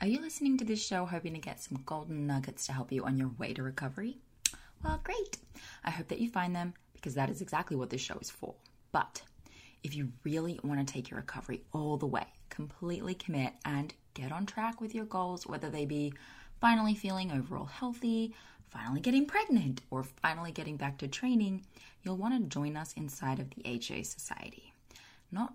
Are you listening to this show hoping to get some golden nuggets to help you on your way to recovery? Well, great. I hope that you find them because that is exactly what this show is for. But if you really want to take your recovery all the way, completely commit and get on track with your goals, whether they be finally feeling overall healthy, finally getting pregnant, or finally getting back to training, you'll want to join us inside of the HA Society. Not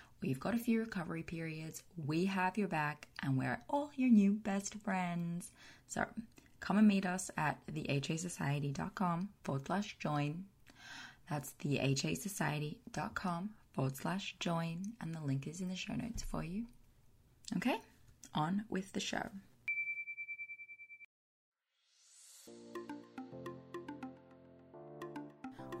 We've got a few recovery periods. We have your back, and we're all your new best friends. So come and meet us at thehasociety.com forward slash join. That's thehasociety.com forward slash join, and the link is in the show notes for you. Okay, on with the show.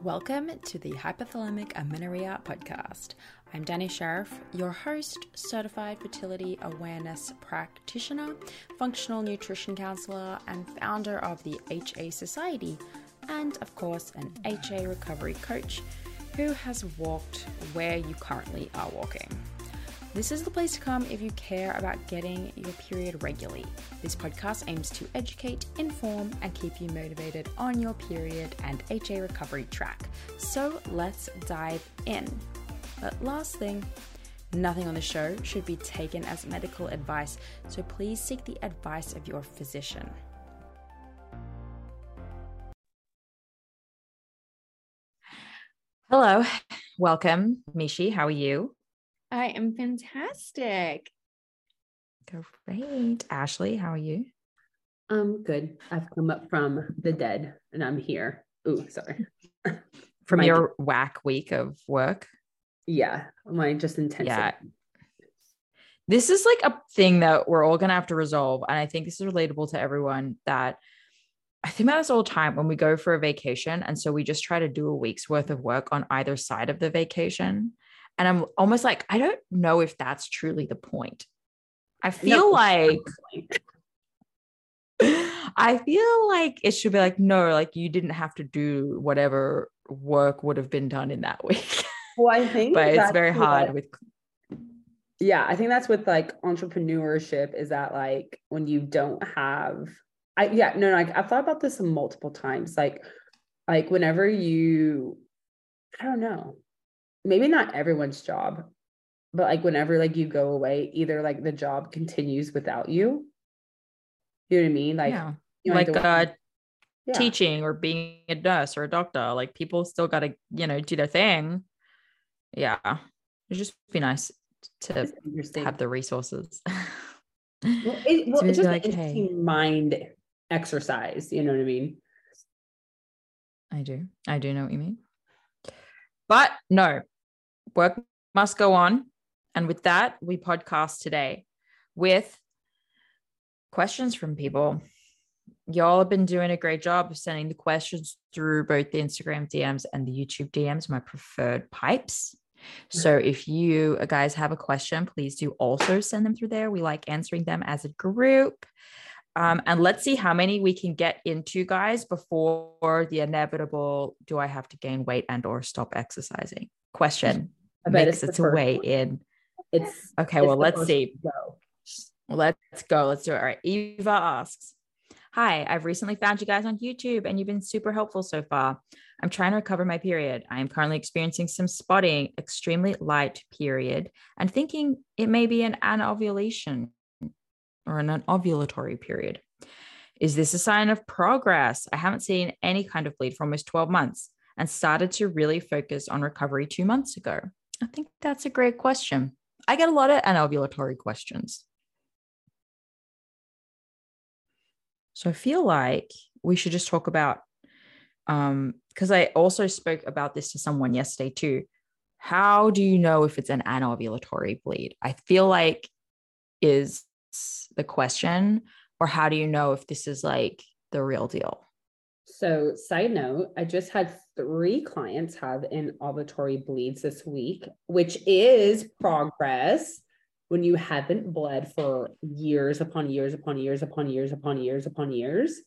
Welcome to the Hypothalamic Amenorrhea podcast. I'm Dani Sheriff, your host, certified fertility awareness practitioner, functional nutrition counselor, and founder of the HA Society, and of course, an HA recovery coach who has walked where you currently are walking. This is the place to come if you care about getting your period regularly. This podcast aims to educate, inform, and keep you motivated on your period and HA recovery track. So let's dive in. But last thing, nothing on the show should be taken as medical advice, so please seek the advice of your physician. Hello, welcome, Mishi. How are you? I am fantastic. Great. Ashley, how are you? I'm good. I've come up from the dead and I'm here. Ooh, sorry. From my, your whack week of work? Yeah, my just intense. Yeah. This is like a thing that we're all going to have to resolve. And I think this is relatable to everyone that I think about this all the time when we go for a vacation. And so we just try to do a week's worth of work on either side of the vacation. And I'm almost like, I don't know if that's truly the point. I feel no, like I feel like it should be like, no, like you didn't have to do whatever work would have been done in that week. Well, I think, but it's very hard with. Yeah, I think that's with like entrepreneurship is that like when you don't have, I yeah no no I, I've thought about this multiple times like like whenever you, I don't know, maybe not everyone's job, but like whenever like you go away, either like the job continues without you. You know what I mean? Like, yeah. you know, like uh, yeah. teaching or being a nurse or a doctor. Like people still got to, you know, do their thing. Yeah, it'd just be nice to have the resources. well, it, well it's just like, an interesting hey. mind exercise. You know what I mean? I do. I do know what you mean. But no, work must go on. And with that, we podcast today with questions from people. Y'all have been doing a great job of sending the questions through both the Instagram DMs and the YouTube DMs, my preferred pipes. So if you guys have a question, please do also send them through there. We like answering them as a group. Um, and let's see how many we can get into, guys, before the inevitable "Do I have to gain weight and or stop exercising?" question makes its a way in. It's okay. it's well, let's see. Go. Let's go. Let's do it. All right. Eva asks, Hi, I've recently found you guys on YouTube and you've been super helpful so far. I'm trying to recover my period. I am currently experiencing some spotting, extremely light period, and thinking it may be an anovulation or anovulatory period. Is this a sign of progress? I haven't seen any kind of bleed for almost 12 months and started to really focus on recovery two months ago. I think that's a great question. I get a lot of anovulatory questions. So I feel like we should just talk about um because I also spoke about this to someone yesterday too. How do you know if it's an anovulatory bleed? I feel like is the question or how do you know if this is like the real deal? So, side note, I just had three clients have anovulatory bleeds this week, which is progress when you haven't bled for years upon years upon years upon years upon years upon years.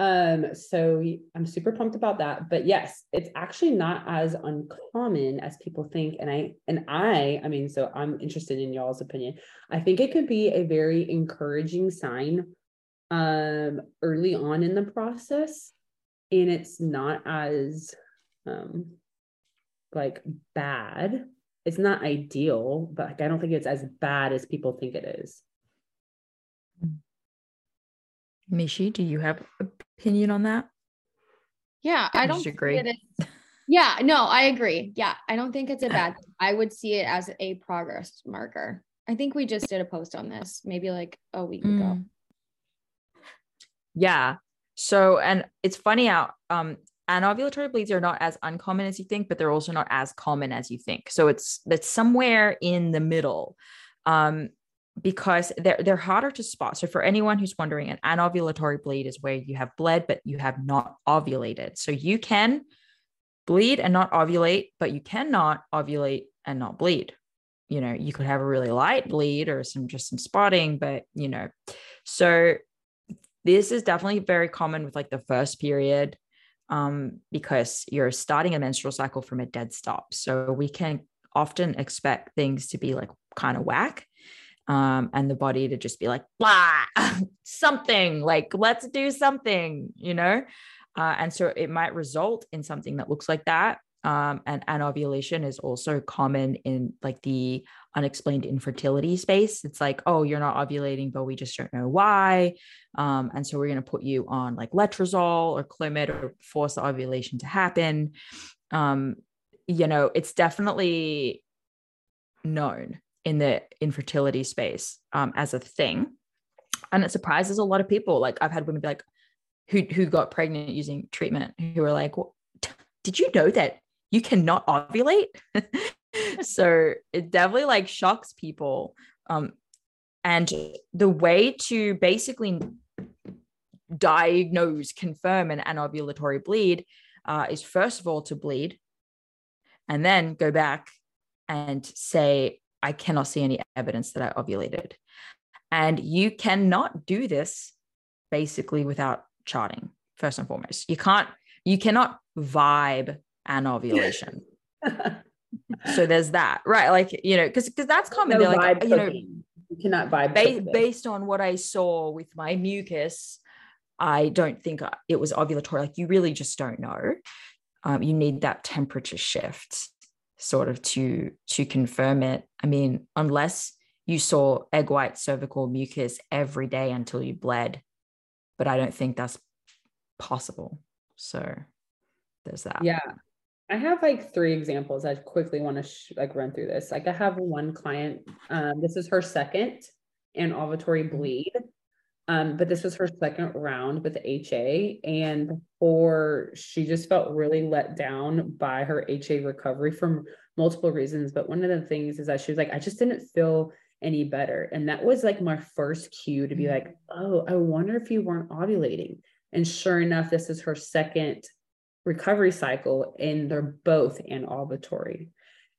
Um, so I'm super pumped about that. But yes, it's actually not as uncommon as people think. And I and I, I mean, so I'm interested in y'all's opinion. I think it could be a very encouraging sign um early on in the process. And it's not as um like bad it's not ideal, but like, I don't think it's as bad as people think it is. Mishi, do you have opinion on that? Yeah, I, don't agree. yeah, no, I agree. Yeah, I don't think it's a bad thing. I would see it as a progress marker. I think we just did a post on this maybe like a week mm. ago. Yeah. So, and it's funny out. Um, anovulatory bleeds are not as uncommon as you think, but they're also not as common as you think. So it's that's somewhere in the middle. Um, because they're they're harder to spot. So for anyone who's wondering, an anovulatory bleed is where you have bled but you have not ovulated. So you can bleed and not ovulate, but you cannot ovulate and not bleed. You know, you could have a really light bleed or some just some spotting, but you know, so this is definitely very common with like the first period um, because you're starting a menstrual cycle from a dead stop. So we can often expect things to be like kind of whack. Um, and the body to just be like, blah, something like, let's do something, you know? Uh, and so it might result in something that looks like that um, and anovulation is also common in like the unexplained infertility space. It's like, oh, you're not ovulating, but we just don't know why. Um, and so we're going to put you on like letrozole or Clomid or force the ovulation to happen. Um, you know, it's definitely known in the infertility space um, as a thing. And it surprises a lot of people. Like I've had women be like, who, who got pregnant using treatment who are like, well, did you know that you cannot ovulate. so it definitely like shocks people. Um, and the way to basically diagnose, confirm an anovulatory bleed uh, is first of all to bleed and then go back and say, I cannot see any evidence that I ovulated. And you cannot do this basically without charting, first and foremost. You can't, you cannot vibe an ovulation. so there's that, right? Like, you know, because because that's common. No They're like, you know, you cannot vibe ba- based on what I saw with my mucus. I don't think it was ovulatory. Like you really just don't know. Um, you need that temperature shift sort of to to confirm it. I mean, unless you saw egg white cervical mucus every day until you bled, but I don't think that's possible. So there's that. Yeah. I have like three examples. I quickly want to sh- like run through this. Like I have one client. Um, this is her second anovulatory bleed, um, but this was her second round with HA, and before she just felt really let down by her HA recovery from multiple reasons. But one of the things is that she was like, I just didn't feel any better. And that was like my first cue to be mm-hmm. like, oh, I wonder if you weren't ovulating. And sure enough, this is her second recovery cycle, and they're both anovulatory.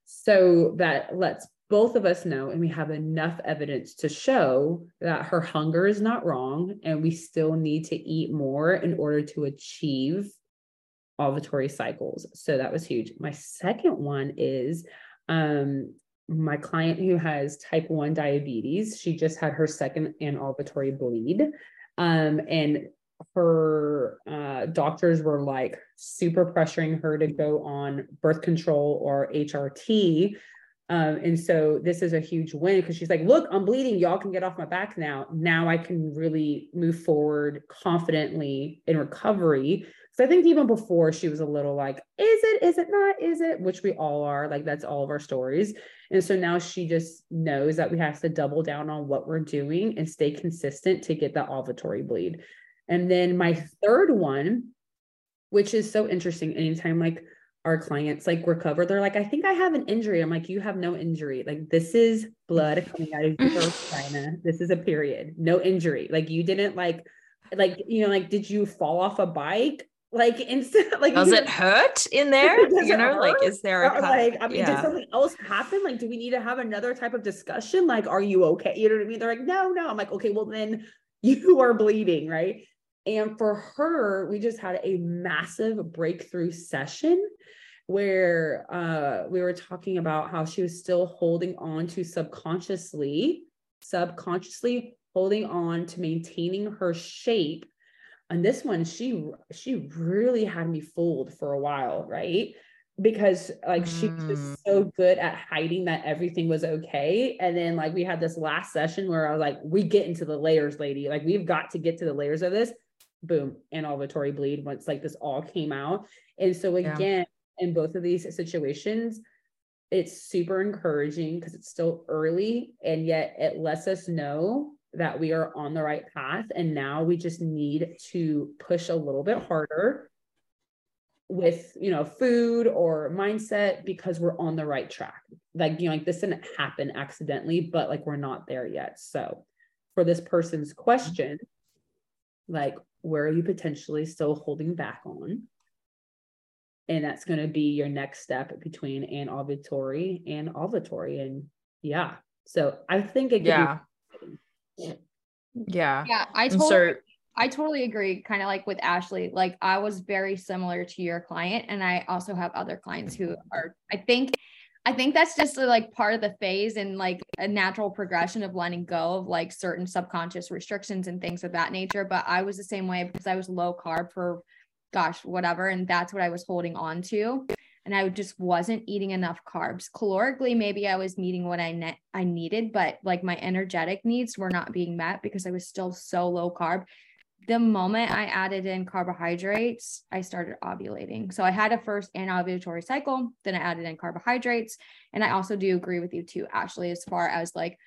So that lets both of us know, and we have enough evidence to show that her hunger is not wrong, and we still need to eat more in order to achieve ovulatory cycles. So that was huge. My second one is um, my client who has type 1 diabetes. She just had her second anovulatory bleed. Um, and her uh, doctors were like super pressuring her to go on birth control or HRT. Um, and so this is a huge win because she's like, look, I'm bleeding. Y'all can get off my back now. Now I can really move forward confidently in recovery. So I think even before she was a little like, is it, is it not, is it, which we all are, like that's all of our stories. And so now she just knows that we have to double down on what we're doing and stay consistent to get that ovulatory bleed. And then my third one, which is so interesting, anytime like our clients like recover, they're like, I think I have an injury. I'm like, you have no injury. Like this is blood coming out of your vagina. This is a period, no injury. Like you didn't like, like, you know, like, did you fall off a bike? Like instead, like does it hurt in there? you know, hurt? like is there a like I mean, yeah. did something else happen? Like, do we need to have another type of discussion? Like, are you okay? You know what I mean? They're like, no, no. I'm like, okay, well then you are bleeding, right? And for her, we just had a massive breakthrough session where uh, we were talking about how she was still holding on to subconsciously, subconsciously holding on to maintaining her shape. And this one, she she really had me fooled for a while, right? Because like mm. she was mm. so good at hiding that everything was okay. And then like we had this last session where I was like, we get into the layers, lady. Like we've got to get to the layers of this boom, anovulatory bleed once like this all came out. And so again, yeah. in both of these situations, it's super encouraging because it's still early and yet it lets us know that we are on the right path. And now we just need to push a little bit harder with you know food or mindset because we're on the right track like you know like this didn't happen accidentally but like we're not there yet so for this person's mm-hmm. question like where are you potentially still holding back on? And that's going to be your next step between anovulatory and ovulatory. And yeah, so I think it yeah. Be- yeah. Yeah. I totally, I totally agree. Kind of like with Ashley, like I was very similar to your client. And I also have other clients who are, I think I think that's just uh, like part of the phase and like a natural progression of letting go of like certain subconscious restrictions and things of that nature. But I was the same way because I was low carb for gosh, whatever. And that's what I was holding on to. And I just wasn't eating enough carbs. Calorically, maybe I was meeting what I ne- I needed, but like my energetic needs were not being met because I was still so low carb the moment I added in carbohydrates, I started ovulating. So I had a first anovulatory cycle, then I added in carbohydrates. And I also do agree with you too, Ashley, as far as like,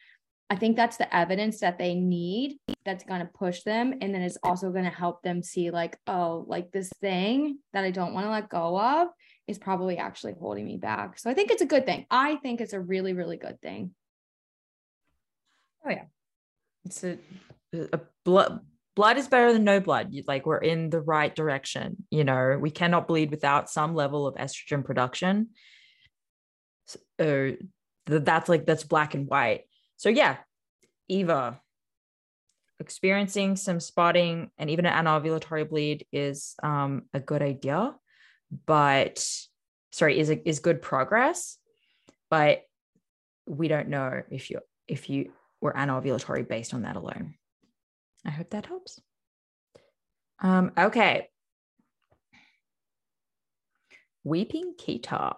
I think that's the evidence that they need that's going to push them. And then it's also going to help them see, like, oh, like this thing that I don't want to let go of is probably actually holding me back. So I think it's a good thing. I think it's a really, really good thing. Oh, yeah. It's a, a blood blood is better than no blood. Like we're in the right direction. You know, we cannot bleed without some level of estrogen production. So, uh, that's like that's black and white. So yeah, Eva, experiencing some spotting and even an anovulatory bleed is um, a good idea, but sorry, is a, is good progress, but we don't know if you if you were anovulatory based on that alone. I hope that helps. Um, okay. Weeping Kita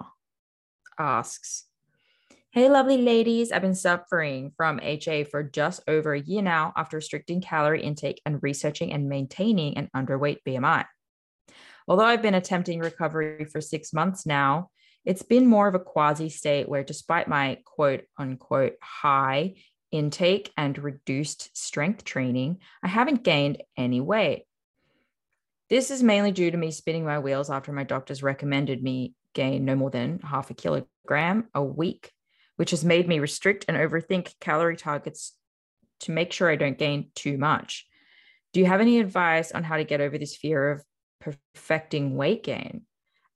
asks, Hey, lovely ladies. I've been suffering from HA for just over a year now after restricting calorie intake and researching and maintaining an underweight BMI. Although I've been attempting recovery for six months now, it's been more of a quasi state where, despite my quote unquote high intake and reduced strength training, I haven't gained any weight. This is mainly due to me spinning my wheels after my doctors recommended me gain no more than half a kilogram a week, which has made me restrict and overthink calorie targets to make sure I don't gain too much. Do you have any advice on how to get over this fear of perfecting weight gain?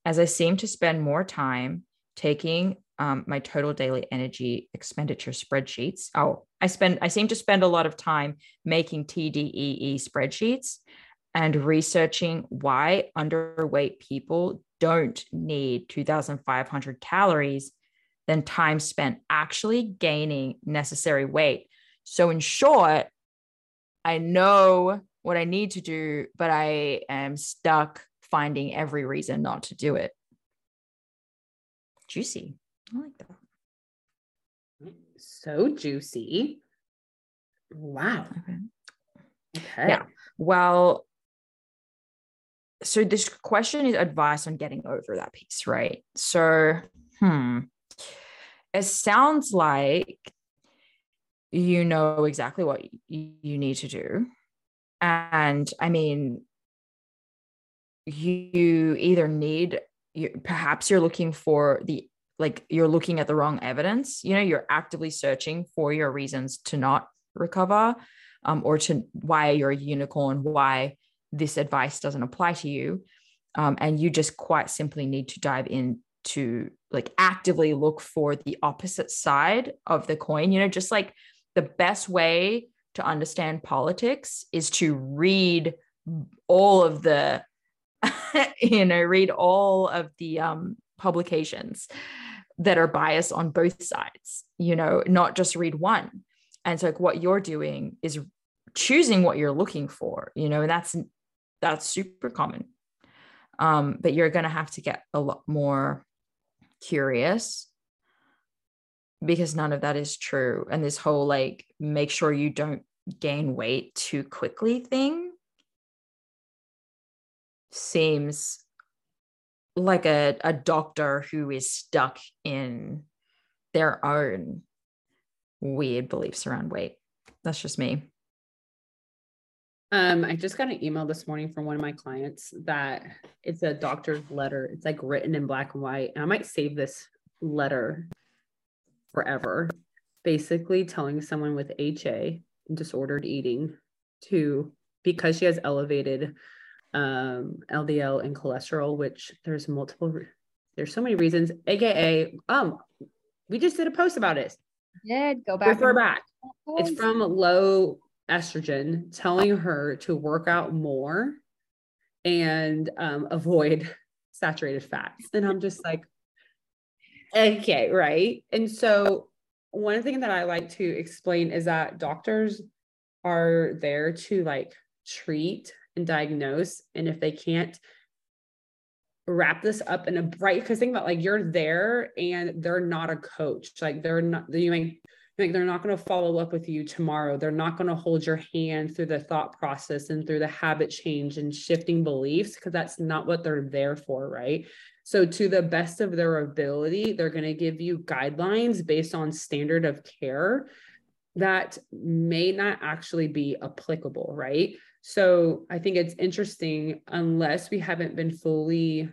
As I seem to spend more time taking um, my total daily energy expenditure spreadsheets. Oh, I spend, I seem to spend a lot of time making TDEE spreadsheets and researching why underweight people don't need 2,500 calories than time spent actually gaining necessary weight. So, in short, I know what I need to do, but I am stuck finding every reason not to do it. Juicy. I like that. So juicy. Wow. Okay. okay. Yeah. Well, so this question is advice on getting over that piece, right? So, hmm. It sounds like you know exactly what you need to do. And I mean, you either need you, perhaps you're looking for the like you're looking at the wrong evidence you know you're actively searching for your reasons to not recover um, or to why you're a unicorn why this advice doesn't apply to you um, and you just quite simply need to dive in to like actively look for the opposite side of the coin. You know just like the best way to understand politics is to read all of the you know read all of the um, publications that are biased on both sides you know not just read one. And so like what you're doing is choosing what you're looking for you know and that's that's super common. Um but you're to have to get a lot more curious because none of that is true. And this whole like make sure you don't gain weight too quickly thing seems like a, a doctor who is stuck in their own weird beliefs around weight. That's just me. Um, I just got an email this morning from one of my clients that it's a doctor's letter. It's like written in black and white. And I might save this letter forever. Basically telling someone with HA, disordered eating, to because she has elevated um, LDL and cholesterol, which there's multiple, there's so many reasons, AKA, um, we just did a post about it. Did go back. Refer back. It's from low estrogen telling her to work out more and um, avoid saturated fats. And I'm just like, okay, right. And so, one thing that I like to explain is that doctors are there to like treat and diagnose. And if they can't wrap this up in a bright, because think about like you're there and they're not a coach. Like they're not, you might like they're not going to follow up with you tomorrow. They're not going to hold your hand through the thought process and through the habit change and shifting beliefs because that's not what they're there for, right? So, to the best of their ability, they're going to give you guidelines based on standard of care that may not actually be applicable, right? So I think it's interesting, unless we haven't been fully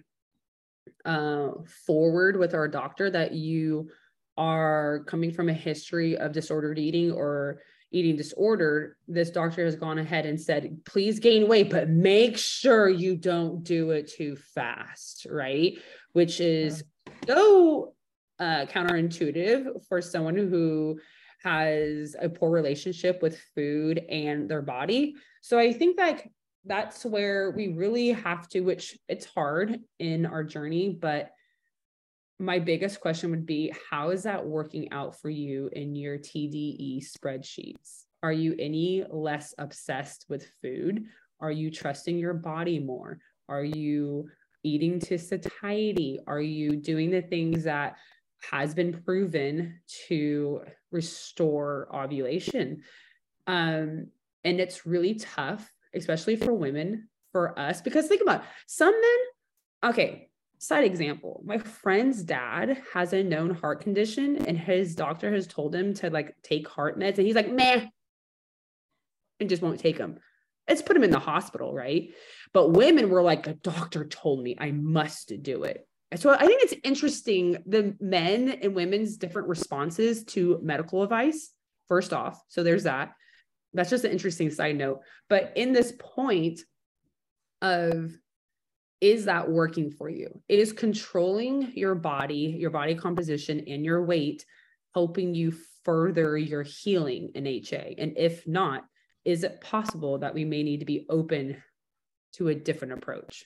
uh, forward with our doctor that you are coming from a history of disordered eating or eating disorder, this doctor has gone ahead and said, please gain weight, but make sure you don't do it too fast, right? Which is so uh, counterintuitive for someone who has a poor relationship with food and their body. So I think like that's where we really have to, which it's hard in our journey, but my biggest question would be how is that working out for you in your TDEE spreadsheets? Are you any less obsessed with food? Are you trusting your body more? Are you eating to satiety? Are you doing the things that has been proven to restore ovulation. Um, and it's really tough, especially for women, for us, because think about some men, okay, side example, my friend's dad has a known heart condition and his doctor has told him to like take heart meds and he's like, meh, and just won't take them. let's put him in the hospital, right? But women were like, a doctor told me I must do it. So I think it's interesting the men and women's different responses to medical advice, first off. So there's that. That's just an interesting side note. But in this point of is that working for you? It is controlling your body, your body composition, and your weight, helping you further your healing in HA. And if not, is it possible that we may need to be open to a different approach?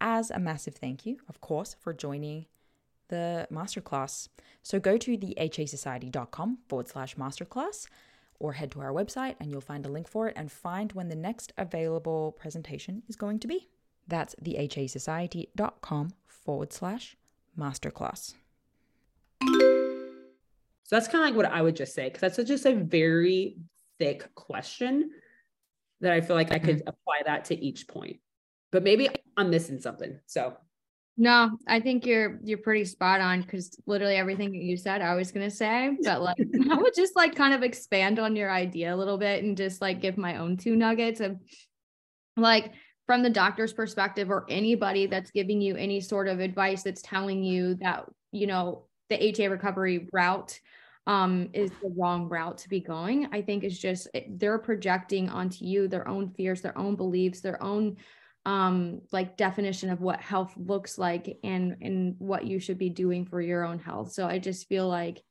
as a massive thank you, of course, for joining the masterclass. So go to thehasociety.com forward slash masterclass or head to our website and you'll find a link for it and find when the next available presentation is going to be. That's thehasociety.com forward slash masterclass. So that's kind of like what I would just say, because that's just a very thick question that I feel like I could mm-hmm. apply that to each point. But maybe I'm missing something. So no, I think you're you're pretty spot on because literally everything that you said I was gonna say, but like I would just like kind of expand on your idea a little bit and just like give my own two nuggets of like from the doctor's perspective or anybody that's giving you any sort of advice that's telling you that you know the HA recovery route um, is the wrong route to be going. I think is just they're projecting onto you their own fears, their own beliefs, their own um like definition of what health looks like and and what you should be doing for your own health. So I just feel like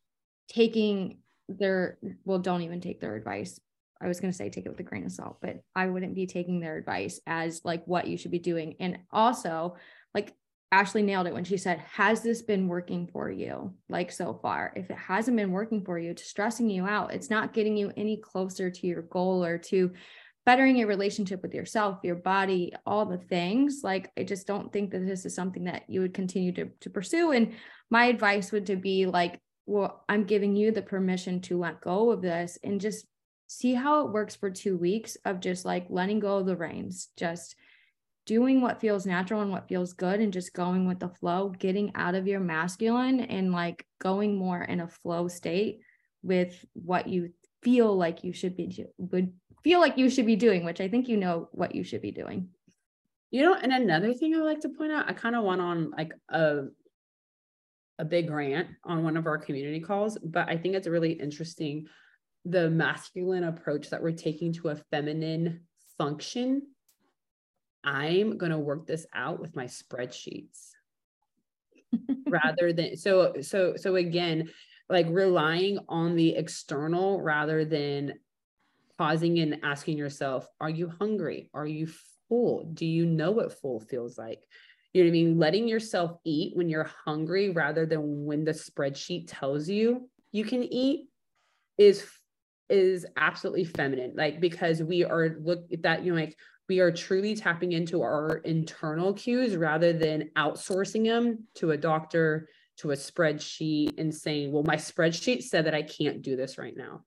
taking their well don't even take their advice I was going to say take it with a grain of salt, but I wouldn't be taking their advice as like what you should be doing. And also, like Ashley nailed it when she said, Has this been working for you like so far? If it hasn't been working for you, it's stressing you out. It's not getting you any closer to your goal or to bettering your relationship with yourself, your body, all the things. Like, I just don't think that this is something that you would continue to, to pursue. And my advice would to be like, well, I'm giving you the permission to let go of this and just see how it works for two weeks of just like letting go of the reins, just doing what feels natural and what feels good and just going with the flow, getting out of your masculine and like going more in a flow state with what you feel like you should be would feel like you should be doing, which I think you know what you should be doing. You know, and another thing I would like to point out, I kind of went on like a a big rant on one of our community calls, but I think it's really interesting the masculine approach that we're taking to a feminine function, I'm going to work this out with my spreadsheets rather than so so so again like relying on the external rather than pausing and asking yourself are you hungry? Are you full? Do you know what full feels like? You know what i mean? Letting yourself eat when you're hungry rather than when the spreadsheet tells you you can eat is is absolutely feminine. Like because we are look at that you know like we are truly tapping into our internal cues rather than outsourcing them to a doctor to a spreadsheet and saying well my spreadsheet said that i can't do this right now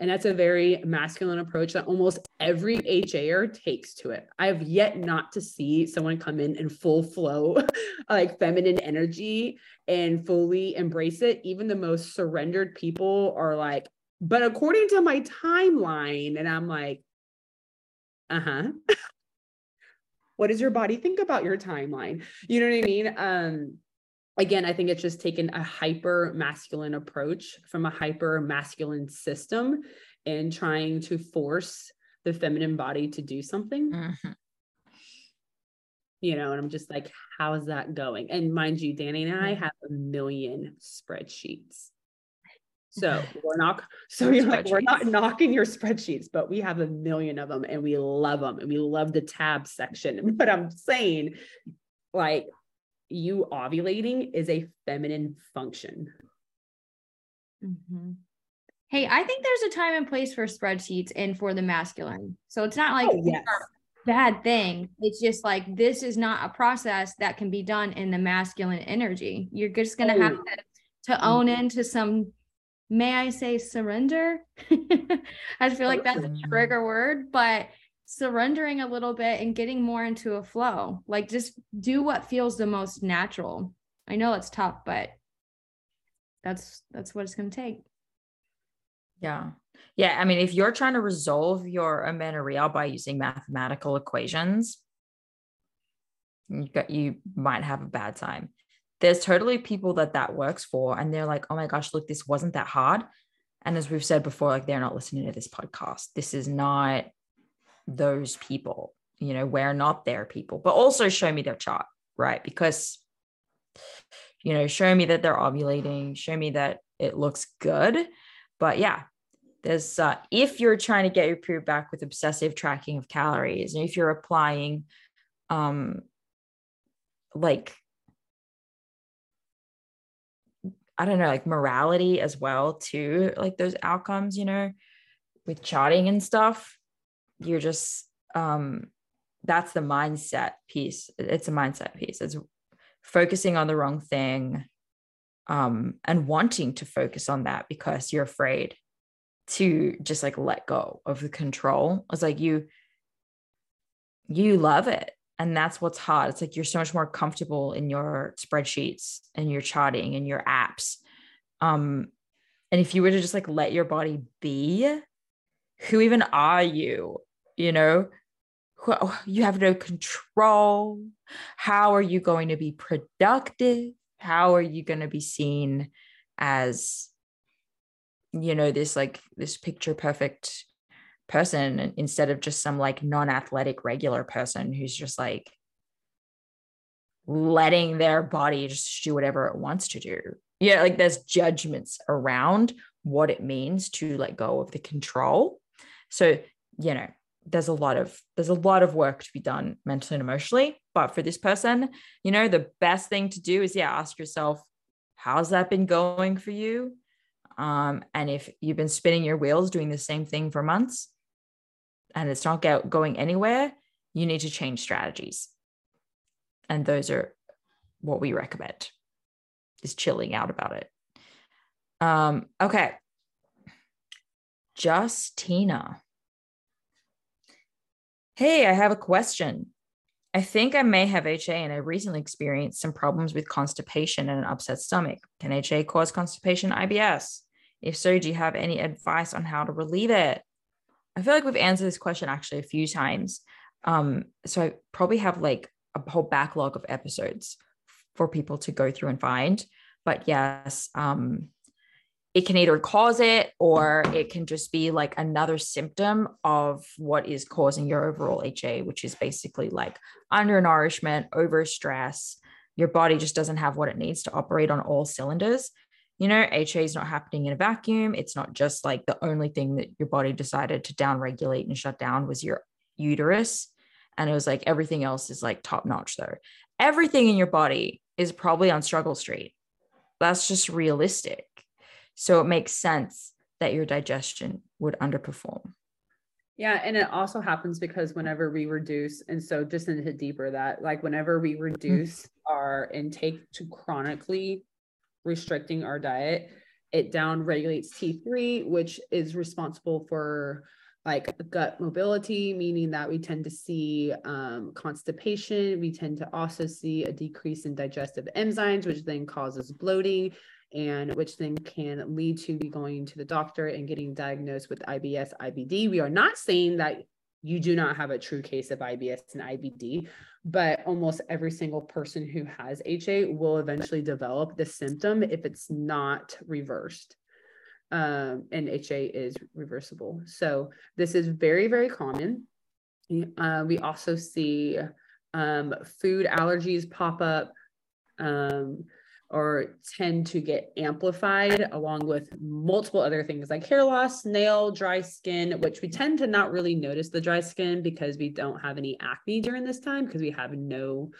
and that's a very masculine approach that almost every HAer takes to it. I have yet not to see someone come in in full flow, like feminine energy and fully embrace it. Even the most surrendered people are like, but according to my timeline, and I'm like, uh huh. what does your body think about your timeline? You know what I mean? Um, again, I think it's just taken a hyper masculine approach from a hyper masculine system and trying to force the feminine body to do something. Mm-hmm. You know, and I'm just like, how is that going? And mind you, Dani and I have a million spreadsheets. So we're not so you're like we're not knocking your spreadsheets, but we have a million of them and we love them and we love the tab section. But I'm saying, like, you ovulating is a feminine function. Mm-hmm. Hey, I think there's a time and place for spreadsheets and for the masculine. So it's not like oh, yes. bad thing. It's just like this is not a process that can be done in the masculine energy. You're just gonna oh. have to, to own mm-hmm. into some may I say surrender? I feel like that's a trigger word, but surrendering a little bit and getting more into a flow. Like just do what feels the most natural. I know it's tough, but that's that's what it's going to take. Yeah. Yeah, I mean if you're trying to resolve your amenorrhea by using mathematical equations, you got you might have a bad time there's totally people that that works for and they're like oh my gosh look this wasn't that hard and as we've said before like they're not listening to this podcast this is not those people you know we're not their people but also show me their chart right because you know show me that they're ovulating show me that it looks good but yeah there's uh, if you're trying to get your period back with obsessive tracking of calories and if you're applying um like I don't know, like morality as well, too, like those outcomes, you know, with charting and stuff. You're just, um, that's the mindset piece. It's a mindset piece. It's focusing on the wrong thing um, and wanting to focus on that because you're afraid to just like let go of the control. It's like you, you love it and that's what's hard it's like you're so much more comfortable in your spreadsheets and your charting and your apps um and if you were to just like let your body be who even are you you know you have no control how are you going to be productive how are you going to be seen as you know this like this picture perfect person instead of just some like non-athletic regular person who's just like letting their body just do whatever it wants to do. Yeah, like there's judgments around what it means to let go of the control. So, you know, there's a lot of there's a lot of work to be done mentally and emotionally, but for this person, you know, the best thing to do is yeah, ask yourself how's that been going for you? Um, and if you've been spinning your wheels doing the same thing for months, and it's not go- going anywhere, you need to change strategies. And those are what we recommend is chilling out about it. Um, okay. Justina. Hey, I have a question. I think I may have HA and I recently experienced some problems with constipation and an upset stomach. Can HA cause constipation IBS? If so, do you have any advice on how to relieve it? I feel like we've answered this question actually a few times. Um, so I probably have like a whole backlog of episodes for people to go through and find. But yes, um, it can either cause it or it can just be like another symptom of what is causing your overall HA, which is basically like undernourishment, over stress. Your body just doesn't have what it needs to operate on all cylinders. You know, HA is not happening in a vacuum. It's not just like the only thing that your body decided to downregulate and shut down was your uterus. And it was like everything else is like top notch though. Everything in your body is probably on struggle street. That's just realistic so it makes sense that your digestion would underperform. Yeah, and it also happens because whenever we reduce, and so just to hit deeper that, like whenever we reduce mm-hmm. our intake to chronically restricting our diet, it down regulates T3, which is responsible for like gut mobility, meaning that we tend to see um, constipation. We tend to also see a decrease in digestive enzymes, which then causes bloating and which then can lead to you going to the doctor and getting diagnosed with IBS, IBD. We are not saying that you do not have a true case of IBS and IBD, but almost every single person who has HA will eventually develop the symptom if it's not reversed. Um, and HA is reversible. So this is very, very common. Uh, we also see um, food allergies pop up. Um, or tend to get amplified along with multiple other things like hair loss, nail, dry skin, which we tend to not really notice the dry skin because we don't have any acne during this time because we have no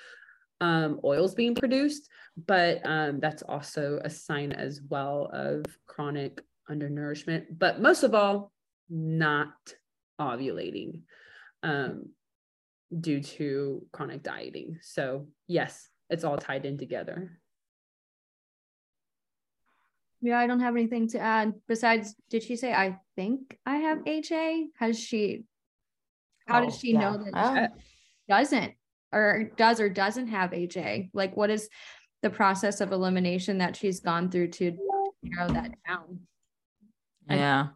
um, oils being produced. But um, that's also a sign as well of chronic undernourishment. But most of all, not ovulating um, due to chronic dieting. So, yes, it's all tied in together. Yeah, I don't have anything to add. Besides, did she say I think I have HA? Has she how oh, does she yeah. know that oh. she doesn't or does or doesn't have HA? Like what is the process of elimination that she's gone through to narrow that down? Yeah.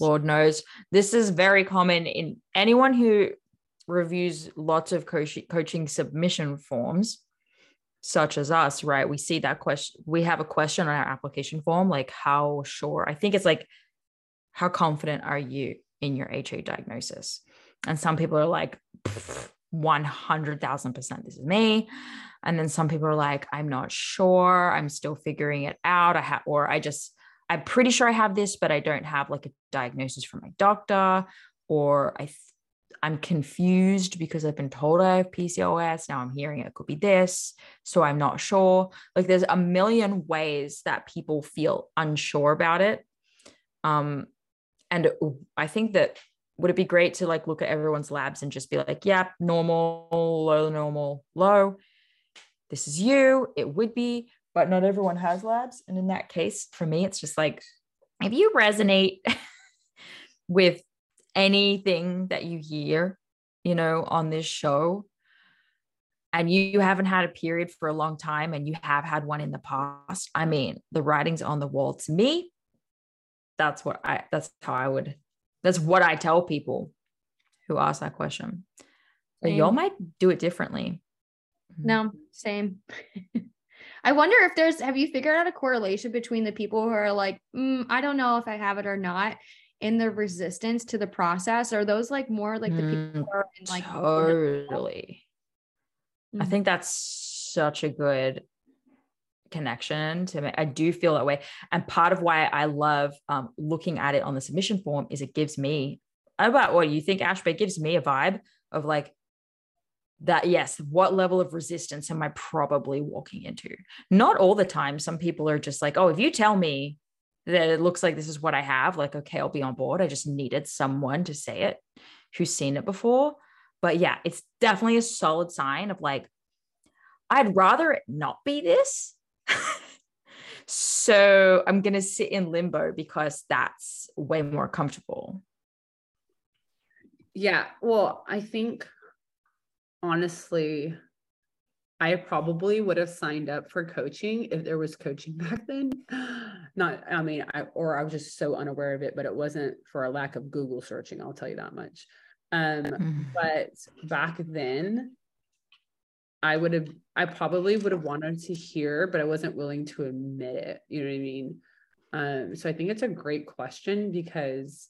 Lord knows. This is very common in anyone who reviews lots of coaching submission forms such as us, right? We see that question. We have a question on our application form, like how sure. I think it's like, how confident are you in your HA diagnosis? And some people are like, 100,000% this is me. And then some people are like, I'm not sure. I'm still figuring it out. I have, or I just, I'm pretty sure I have this, but I don't have like a diagnosis from my doctor. Or I I'm confused because I've been told I have PCOS. Now I'm hearing it could be this. So I'm not sure. Like there's a million ways that people feel unsure about it. Um, and I think that would it be great to like look at everyone's labs and just be like, yeah, normal, low, normal, low. This is you. It would be, but not everyone has labs. And in that case, for me, it's just like if you resonate with anything that you hear, you know, on this show, and you, you haven't had a period for a long time and you have had one in the past, I mean, the writing's on the wall to me. That's what I, that's how I would, that's what I tell people who ask that question. So y'all might do it differently. No, same. I wonder if there's, have you figured out a correlation between the people who are like, mm, I don't know if I have it or not, in the resistance to the process? Are those like more like the mm, people are in like totally? Mm-hmm. I think that's such a good connection to me. I do feel that way. And part of why I love um, looking at it on the submission form is it gives me about what you think, Ash, but it gives me a vibe of like that, yes, what level of resistance am I probably walking into? Not all the time. Some people are just like, oh, if you tell me that it looks like this is what I have, like, okay, I'll be on board. I just needed someone to say it who's seen it before. But yeah, it's definitely a solid sign of like, I'd rather it not be this. so I'm going to sit in limbo because that's way more comfortable. Yeah. Well, I think honestly, I probably would have signed up for coaching if there was coaching back then. Not, I mean, I or I was just so unaware of it, but it wasn't for a lack of Google searching. I'll tell you that much. Um, mm-hmm. but back then, I would have, I probably would have wanted to hear, but I wasn't willing to admit it. You know what I mean? Um, so I think it's a great question because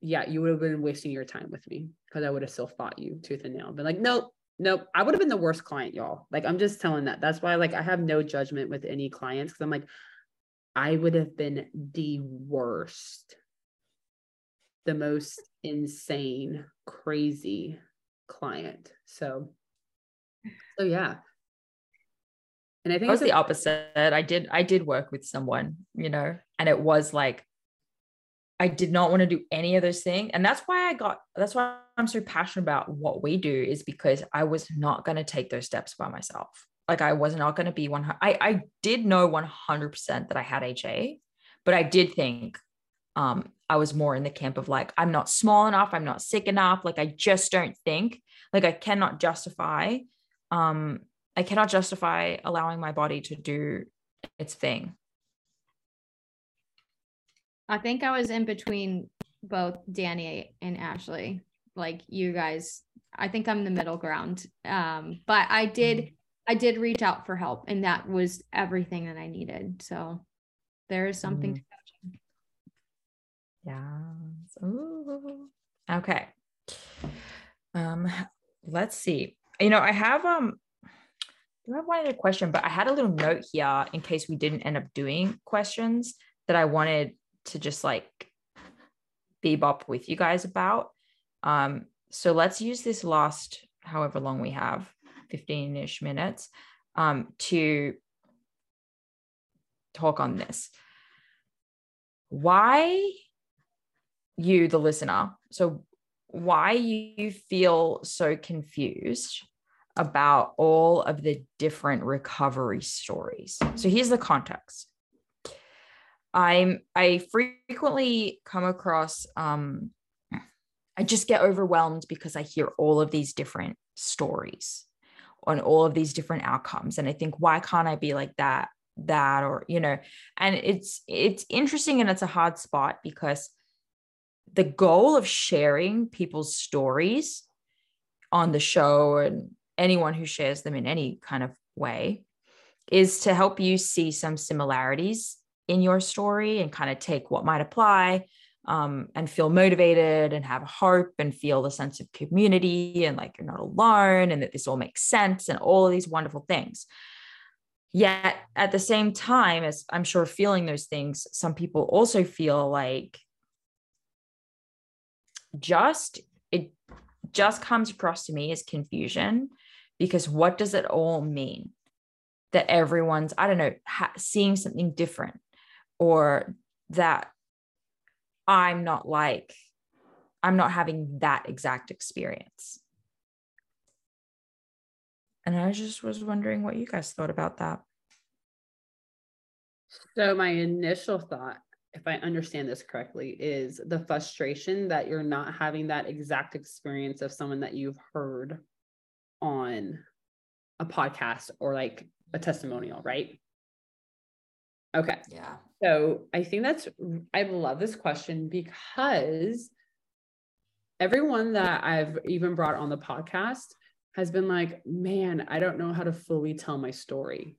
yeah, you would have been wasting your time with me because I would have still fought you tooth and nail. Been like, nope, nope. I would have been the worst client, y'all. Like, I'm just telling that. That's why, like, I have no judgment with any clients because I'm like, I would have been the worst, the most insane, crazy client. So, so yeah. And I think it was the opposite. I did, I did work with someone, you know, and it was like I did not want to do any of those things. And that's why I got, that's why I'm so passionate about what we do is because I was not going to take those steps by myself. Like I was not going to be one. I, I did know 100% that I had HA, but I did think um, I was more in the camp of like, I'm not small enough. I'm not sick enough. Like I just don't think like I cannot justify, um, I cannot justify allowing my body to do its thing. I think I was in between both Dani and Ashley. Like you guys, I think I'm the middle ground. Um, but I did mm-hmm. I did reach out for help and that was everything that I needed. So there is something Yeah. Ooh. Okay. Um, let's see. You know, I have um I have one other question, but I had a little note here in case we didn't end up doing questions that I wanted to just like bebop with you guys about. Um, so let's use this last however long we have, 15 ish minutes, um, to talk on this. Why you, the listener, so why you feel so confused about all of the different recovery stories. So here's the context. I'm I frequently come across um I just get overwhelmed because I hear all of these different stories on all of these different outcomes. And I think why can't I be like that that or you know and it's it's interesting and it's a hard spot because the goal of sharing people's stories on the show and anyone who shares them in any kind of way is to help you see some similarities in your story and kind of take what might apply um, and feel motivated and have hope and feel the sense of community and like you're not alone and that this all makes sense and all of these wonderful things. Yet at the same time, as I'm sure feeling those things, some people also feel like just it just comes across to me as confusion because what does it all mean? That everyone's, I don't know, ha- seeing something different or that I'm not like, I'm not having that exact experience. And I just was wondering what you guys thought about that. So, my initial thought, if I understand this correctly, is the frustration that you're not having that exact experience of someone that you've heard on a podcast or like a testimonial, right? Okay. Yeah. So I think that's, I love this question because everyone that I've even brought on the podcast has been like, man, I don't know how to fully tell my story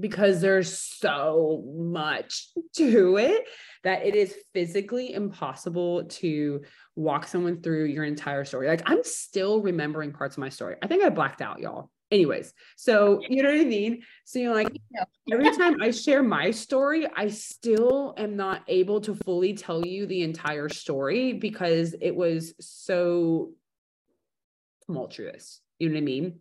because there's so much to it that it is physically impossible to walk someone through your entire story. Like I'm still remembering parts of my story. I think I blacked out, y'all anyways so you know what i mean? So you're like every time i share my story i still am not able to fully tell you the entire story because it was so tumultuous. You know what i mean?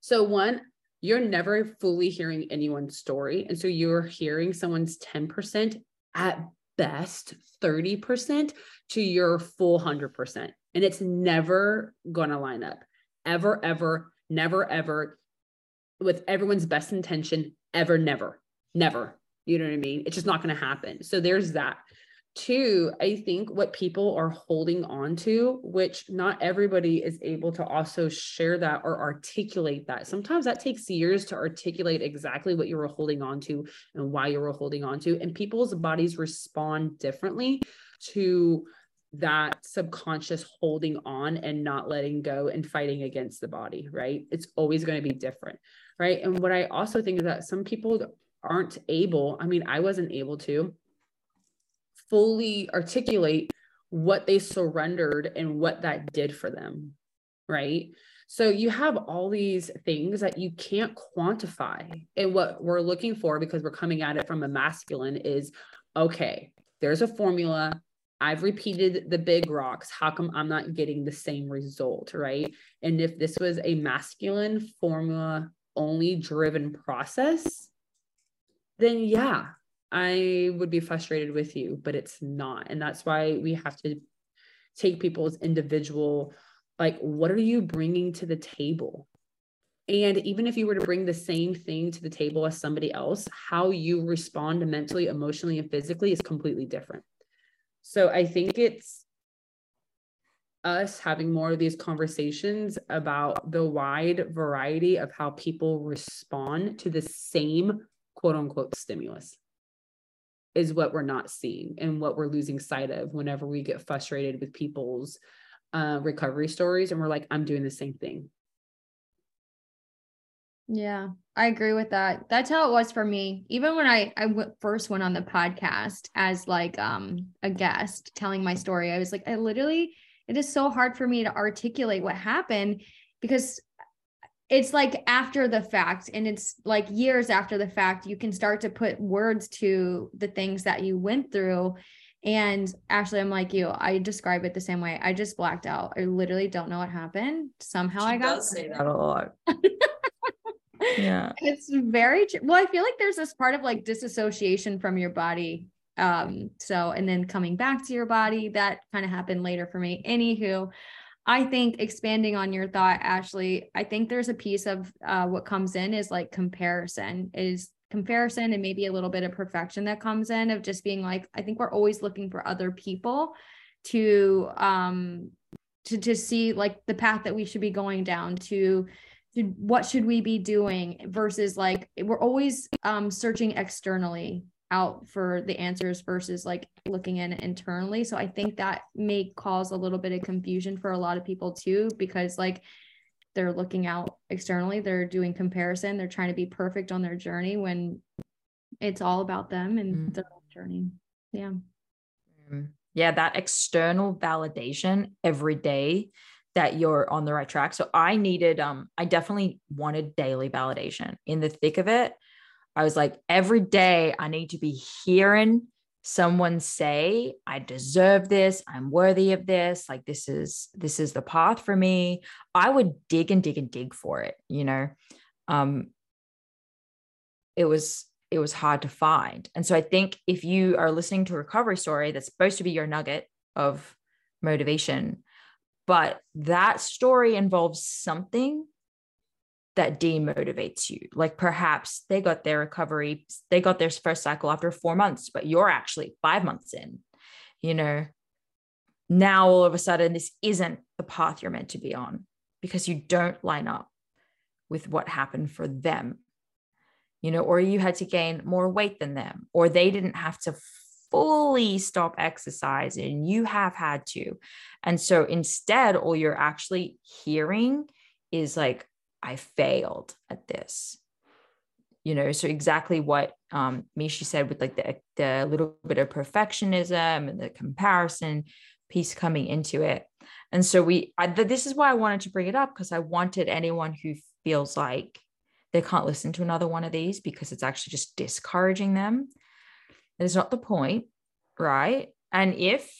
So one you're never fully hearing anyone's story. And so you're hearing someone's 10% at best 30% to your full 100% and it's never going to line up. Ever ever never ever with everyone's best intention ever never never. You know what i mean? It's just not going to happen. So there's that. Two i think what people are holding on to which not everybody is able to also share that or articulate that. Sometimes that takes years to articulate exactly what you were holding on to and why you were holding on to and people's bodies respond differently to that subconscious holding on and not letting go and fighting against the body, right? It's always going to be different, right? And what I also think is that some people aren't able, I mean, I wasn't able to fully articulate what they surrendered and what that did for them. Right. So you have all these things that you can't quantify. And what we're looking for, because we're coming at it from a masculine, is okay, there's a formula. I've repeated the big rocks. How come I'm not getting the same result? Right. And if this was a masculine formula only driven process, then yeah, I would be frustrated with you, but it's not. And that's why we have to take people's individual like what are you bringing to the table and even if you were to bring the same thing to the table as somebody else how you respond mentally emotionally and physically is completely different so i think it's us having more of these conversations about the wide variety of how people respond to the same quote unquote stimulus is what we're not seeing and what we're losing sight of whenever we get frustrated with people's uh, recovery stories and we're like i'm doing the same thing yeah i agree with that that's how it was for me even when i I w- first went on the podcast as like um a guest telling my story i was like i literally it is so hard for me to articulate what happened because it's like after the fact and it's like years after the fact you can start to put words to the things that you went through and Ashley, I'm like you. I describe it the same way. I just blacked out. I literally don't know what happened. Somehow she I got does say that a lot. yeah. It's very well, I feel like there's this part of like disassociation from your body. Um, so and then coming back to your body, that kind of happened later for me. Anywho, I think expanding on your thought, Ashley, I think there's a piece of uh, what comes in is like comparison is comparison and maybe a little bit of perfection that comes in of just being like i think we're always looking for other people to um to to see like the path that we should be going down to to what should we be doing versus like we're always um searching externally out for the answers versus like looking in internally so i think that may cause a little bit of confusion for a lot of people too because like they're looking out externally they're doing comparison they're trying to be perfect on their journey when it's all about them and mm. their journey yeah mm. yeah that external validation every day that you're on the right track. So i needed um i definitely wanted daily validation. In the thick of it i was like every day i need to be hearing someone say i deserve this. I'm worthy of this. Like this is this is the path for me. I would dig and dig and dig for it you know? Um it was it was hard to find. And so i think if you are listening to a recovery story that's supposed to be your nugget of motivation but that story involves something that demotivates you. Like perhaps they got their recovery, they got their first cycle after four months, but you're actually five months in, you know. Now all of a sudden, this isn't the path you're meant to be on because you don't line up with what happened for them, you know, or you had to gain more weight than them, or they didn't have to fully stop exercising. You have had to. And so instead, all you're actually hearing is like, I failed at this. You know, so exactly what um, Mishi said with like the, the little bit of perfectionism and the comparison piece coming into it. And so we, I, this is why I wanted to bring it up because I wanted anyone who feels like they can't listen to another one of these because it's actually just discouraging them. It's not the point, right? And if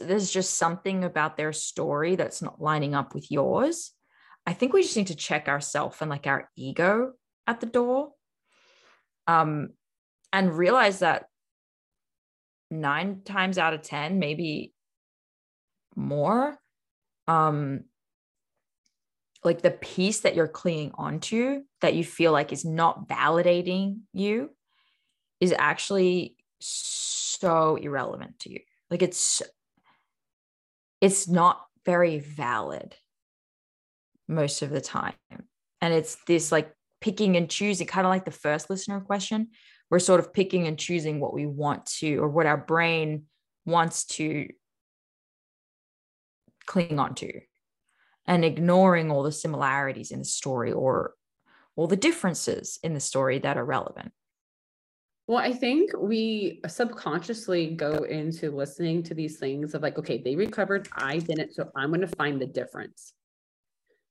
there's just something about their story that's not lining up with yours, I think we just need to check ourselves and like our ego at the door. Um, and realize that nine times out of 10, maybe more, um, like the piece that you're clinging onto that you feel like is not validating you is actually so irrelevant to you. Like it's it's not very valid most of the time. And it's this like picking and choosing, kind of like the first listener question. We're sort of picking and choosing what we want to, or what our brain wants to cling on to, and ignoring all the similarities in the story or all the differences in the story that are relevant. Well, I think we subconsciously go into listening to these things of like, okay, they recovered, I didn't, so I'm going to find the difference.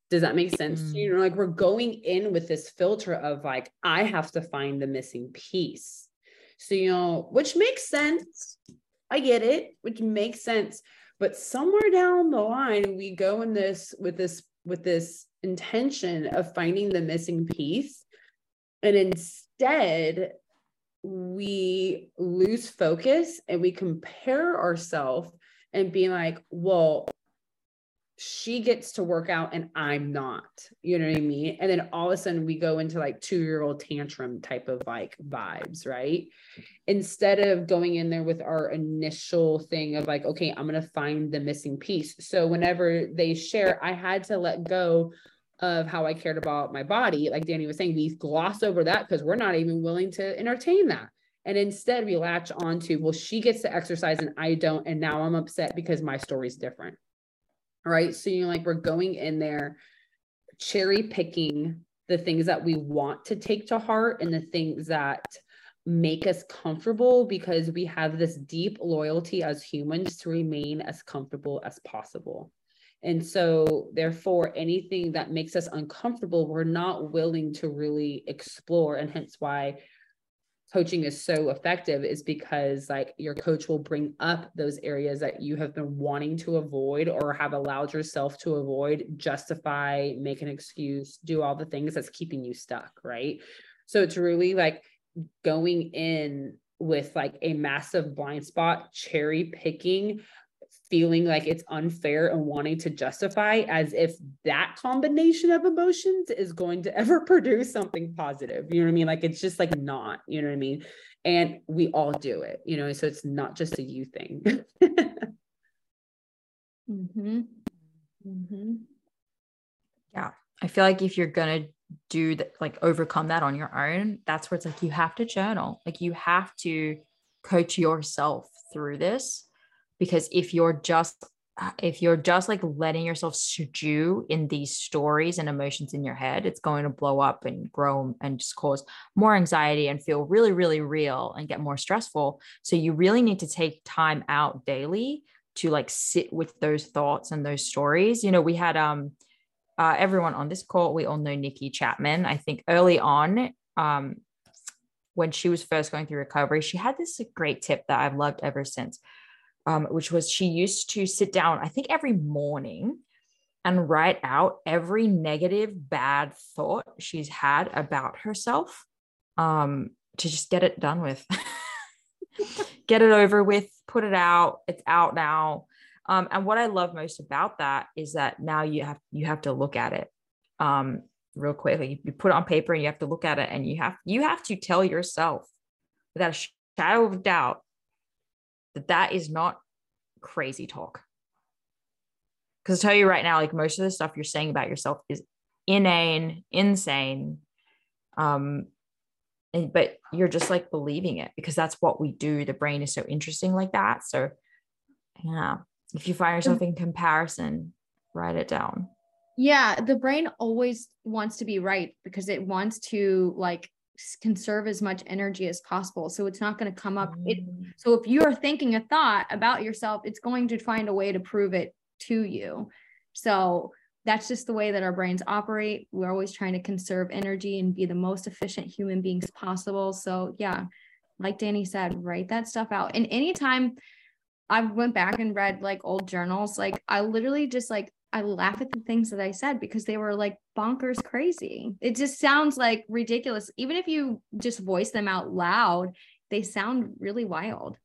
Does that make sense mm. you? know, Like we're going in with this filter of like, I have to find the missing piece. So, you know, which makes sense. I get it, which makes sense. But somewhere down the line, we go in this with this with this intention of finding the missing piece. And instead, we lose focus and we compare ourselves and being like, well, she gets to work out and I'm not. You know what I mean? And then all of a sudden we go into like two year old tantrum type of like vibes, right? Instead of going in there with our initial thing of like, okay, I'm going to find the missing piece. So whenever they share, I had to let go of how I cared about my body. Like Dani was saying, we gloss over that because we're not even willing to entertain that. And instead we latch onto, well, she gets to exercise and I don't. And now I'm upset because my story's different right? So you're like, we're going in there cherry picking the things that we want to take to heart and the things that make us comfortable because we have this deep loyalty as humans to remain as comfortable as possible. And so, therefore, anything that makes us uncomfortable, we're not willing to really explore. And hence why coaching is so effective is because like your coach will bring up those areas that you have been wanting to avoid or have allowed yourself to avoid justify make an excuse do all the things that's keeping you stuck right so it's really like going in with like a massive blind spot cherry picking feeling like it's unfair and wanting to justify as if that combination of emotions is going to ever produce something positive. You know what I mean? Like it's just like not, you know what I mean? And we all do it, you know, so it's not just a you thing. mm-hmm. Mm-hmm. Yeah. I feel like if you're going to do that, like overcome that on your own, that's where it's like you have to journal. Like you have to coach yourself through this because if you're just if you're just like letting yourself stew in these stories and emotions in your head, it's going to blow up and grow and just cause more anxiety and feel really, really real and get more stressful. So you really need to take time out daily to like sit with those thoughts and those stories. You know, we had um uh, everyone on this call, we all know Nikki Chapman. I think early on, um, when she was first going through recovery, she had this great tip that I've loved ever since um, which was she used to sit down, I think every morning and write out every negative, bad thought she's had about herself um, to just get it done with. get it over with, put it out. It's out now. Um, and what I love most about that is that now you have you have to look at it um, real quickly. You put it on paper and you have to look at it, and you have you have to tell yourself without a shadow of doubt that that is not crazy talk. Because I tell you right now, like most of the stuff you're saying about yourself is inane, insane. Um, and, but you're just like believing it because that's what we do. The brain is so interesting like that. So, yeah, if you find yourself in comparison, write it down. Yeah, the brain always wants to be right because it wants to like conserve as much energy as possible so it's not going to come up it mm. so if you're thinking a thought about yourself it's going to find a way to prove it to you. So that's just the way that our brains operate. We're always trying to conserve energy and be the most efficient human beings possible so yeah. Like Dani said write that stuff out. And anytime i went back and read like old journals like i literally just like I laugh at the things that I said because they were like bonkers crazy. It just sounds like ridiculous. Even if you just voice them out loud, they sound really wild.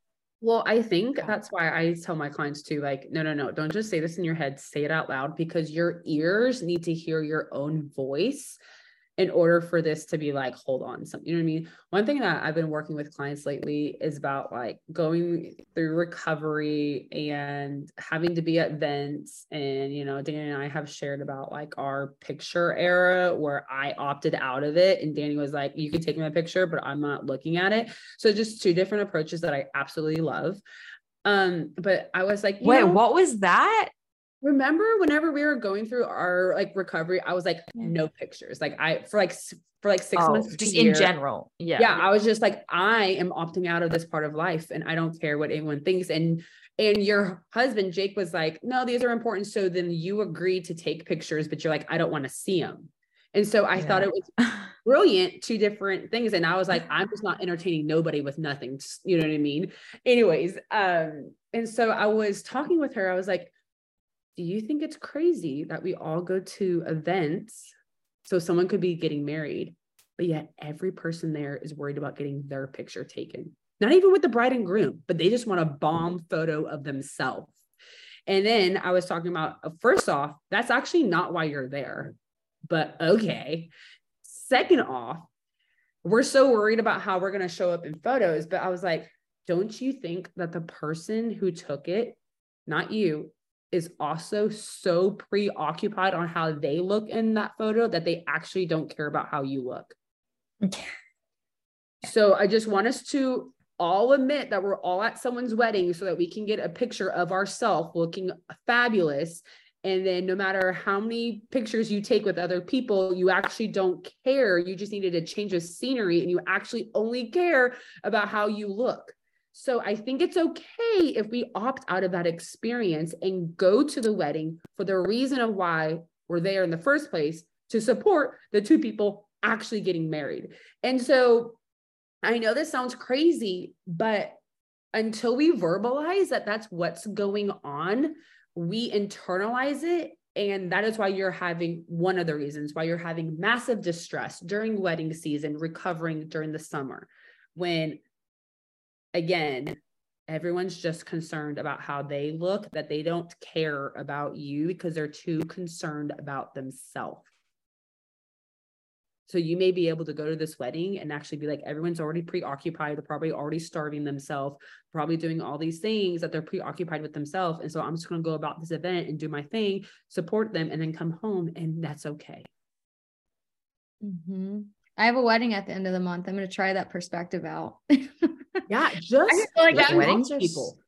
Well, I think that's why I tell my clients to like, no, no, no, don't just say this in your head, say it out loud because your ears need to hear your own voice in order for this to be like hold on something you know what i mean? One thing that i've been working with clients lately is about like going through recovery and having to be at events and you know Dani and i have shared about like our picture era where i opted out of it and Dani was like you can take my picture but i'm not looking at it. So just two different approaches that i absolutely love. Um but i was like wait know, what was that remember whenever we were going through our like recovery, I was like, no pictures. Like I for like for like six oh, months. Just in year, general. Yeah. Yeah. I was just like, I am opting out of this part of life and I don't care what anyone thinks. And and your husband, Jake, was like, no, these are important. So then you agreed to take pictures, but you're like, I don't want to see them. And so I yeah. thought it was brilliant, two different things. And I was like, I'm just not entertaining nobody with nothing. You know what I mean? Anyways, um, and so I was talking with her. I was like, do you think it's crazy that we all go to events so someone could be getting married, but yet every person there is worried about getting their picture taken? Not even with the bride and groom, but they just want a bomb photo of themselves. And then I was talking about, uh, first off, that's actually not why you're there, but okay. Second off, we're so worried about how we're going to show up in photos. But I was like, don't you think that the person who took it, not you, is also so preoccupied on how they look in that photo that they actually don't care about how you look. so I just want us to all admit that we're all at someone's wedding so that we can get a picture of ourselves looking fabulous. And then no matter how many pictures you take with other people, you actually don't care. You just needed a change of scenery and you actually only care about how you look. So I think it's okay if we opt out of that experience and go to the wedding for the reason of why we're there in the first place to support the two people actually getting married. And so I know this sounds crazy, but until we verbalize that that's what's going on, we internalize it. And that is why you're having one of the reasons why you're having massive distress during wedding season, recovering during the summer when again, everyone's just concerned about how they look, that they don't care about you because they're too concerned about themselves. So you may be able to go to this wedding and actually be like, everyone's already preoccupied. They're probably already starving themselves, probably doing all these things that they're preoccupied with themselves. And so I'm just going to go about this event and do my thing, support them, and then come home. And that's okay. Mm-hmm. I have a wedding at the end of the month. I'm going to try that perspective out. Yeah, just like I'm, weddings people.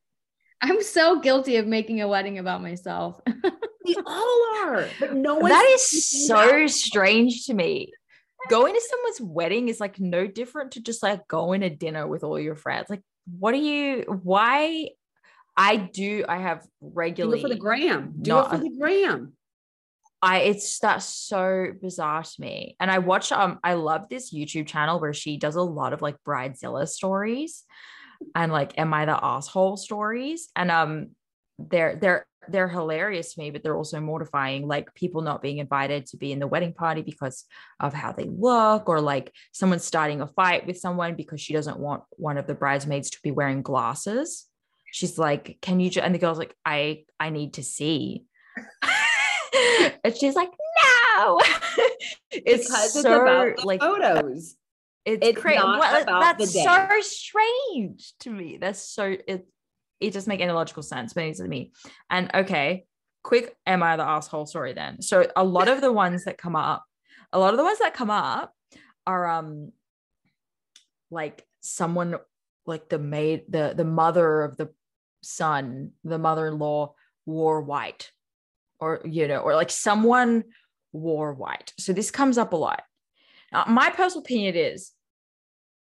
I'm so guilty of making a wedding about myself. we all are, but no one. That is so that. strange to me. Going to someone's wedding is like no different to just like going to dinner with all your friends. Like, what are you? Why? I do. I have regularly do it for the gram. Do it for the gram. I it's that's so bizarre to me. And I watch um I love this YouTube channel where she does a lot of like bridezilla stories and like am I the asshole stories. And um they're they're they're hilarious to me, but they're also mortifying, like people not being invited to be in the wedding party because of how they look, or like someone starting a fight with someone because she doesn't want one of the bridesmaids to be wearing glasses. She's like, Can you? and the girl's like, I I need to see. and she's like, no. it's because so, it's about like photos. It's, it's crazy. Well, that's so strange to me. That's so it it doesn't make any logical sense, but it's to me. And okay, quick am I the asshole story then. So a lot of the ones that come up, a lot of the ones that come up are um like someone like the maid, the the mother of the son, the mother-in-law wore white or you know or like someone wore white. So this comes up a lot. Now, my personal opinion is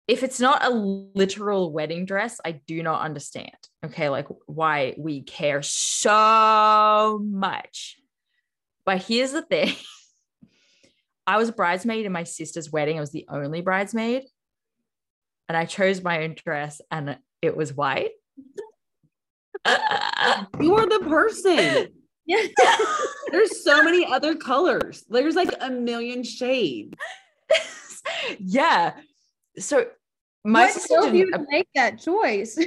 if it's not a literal wedding dress i do not understand okay like why we care so much. But here's the thing. I was a bridesmaid in my sister's wedding. I was the only bridesmaid. And i chose my own dress and it was white. You are the person yeah. There's so many other colors. There's like a million shades. yeah. So my sister you make that choice.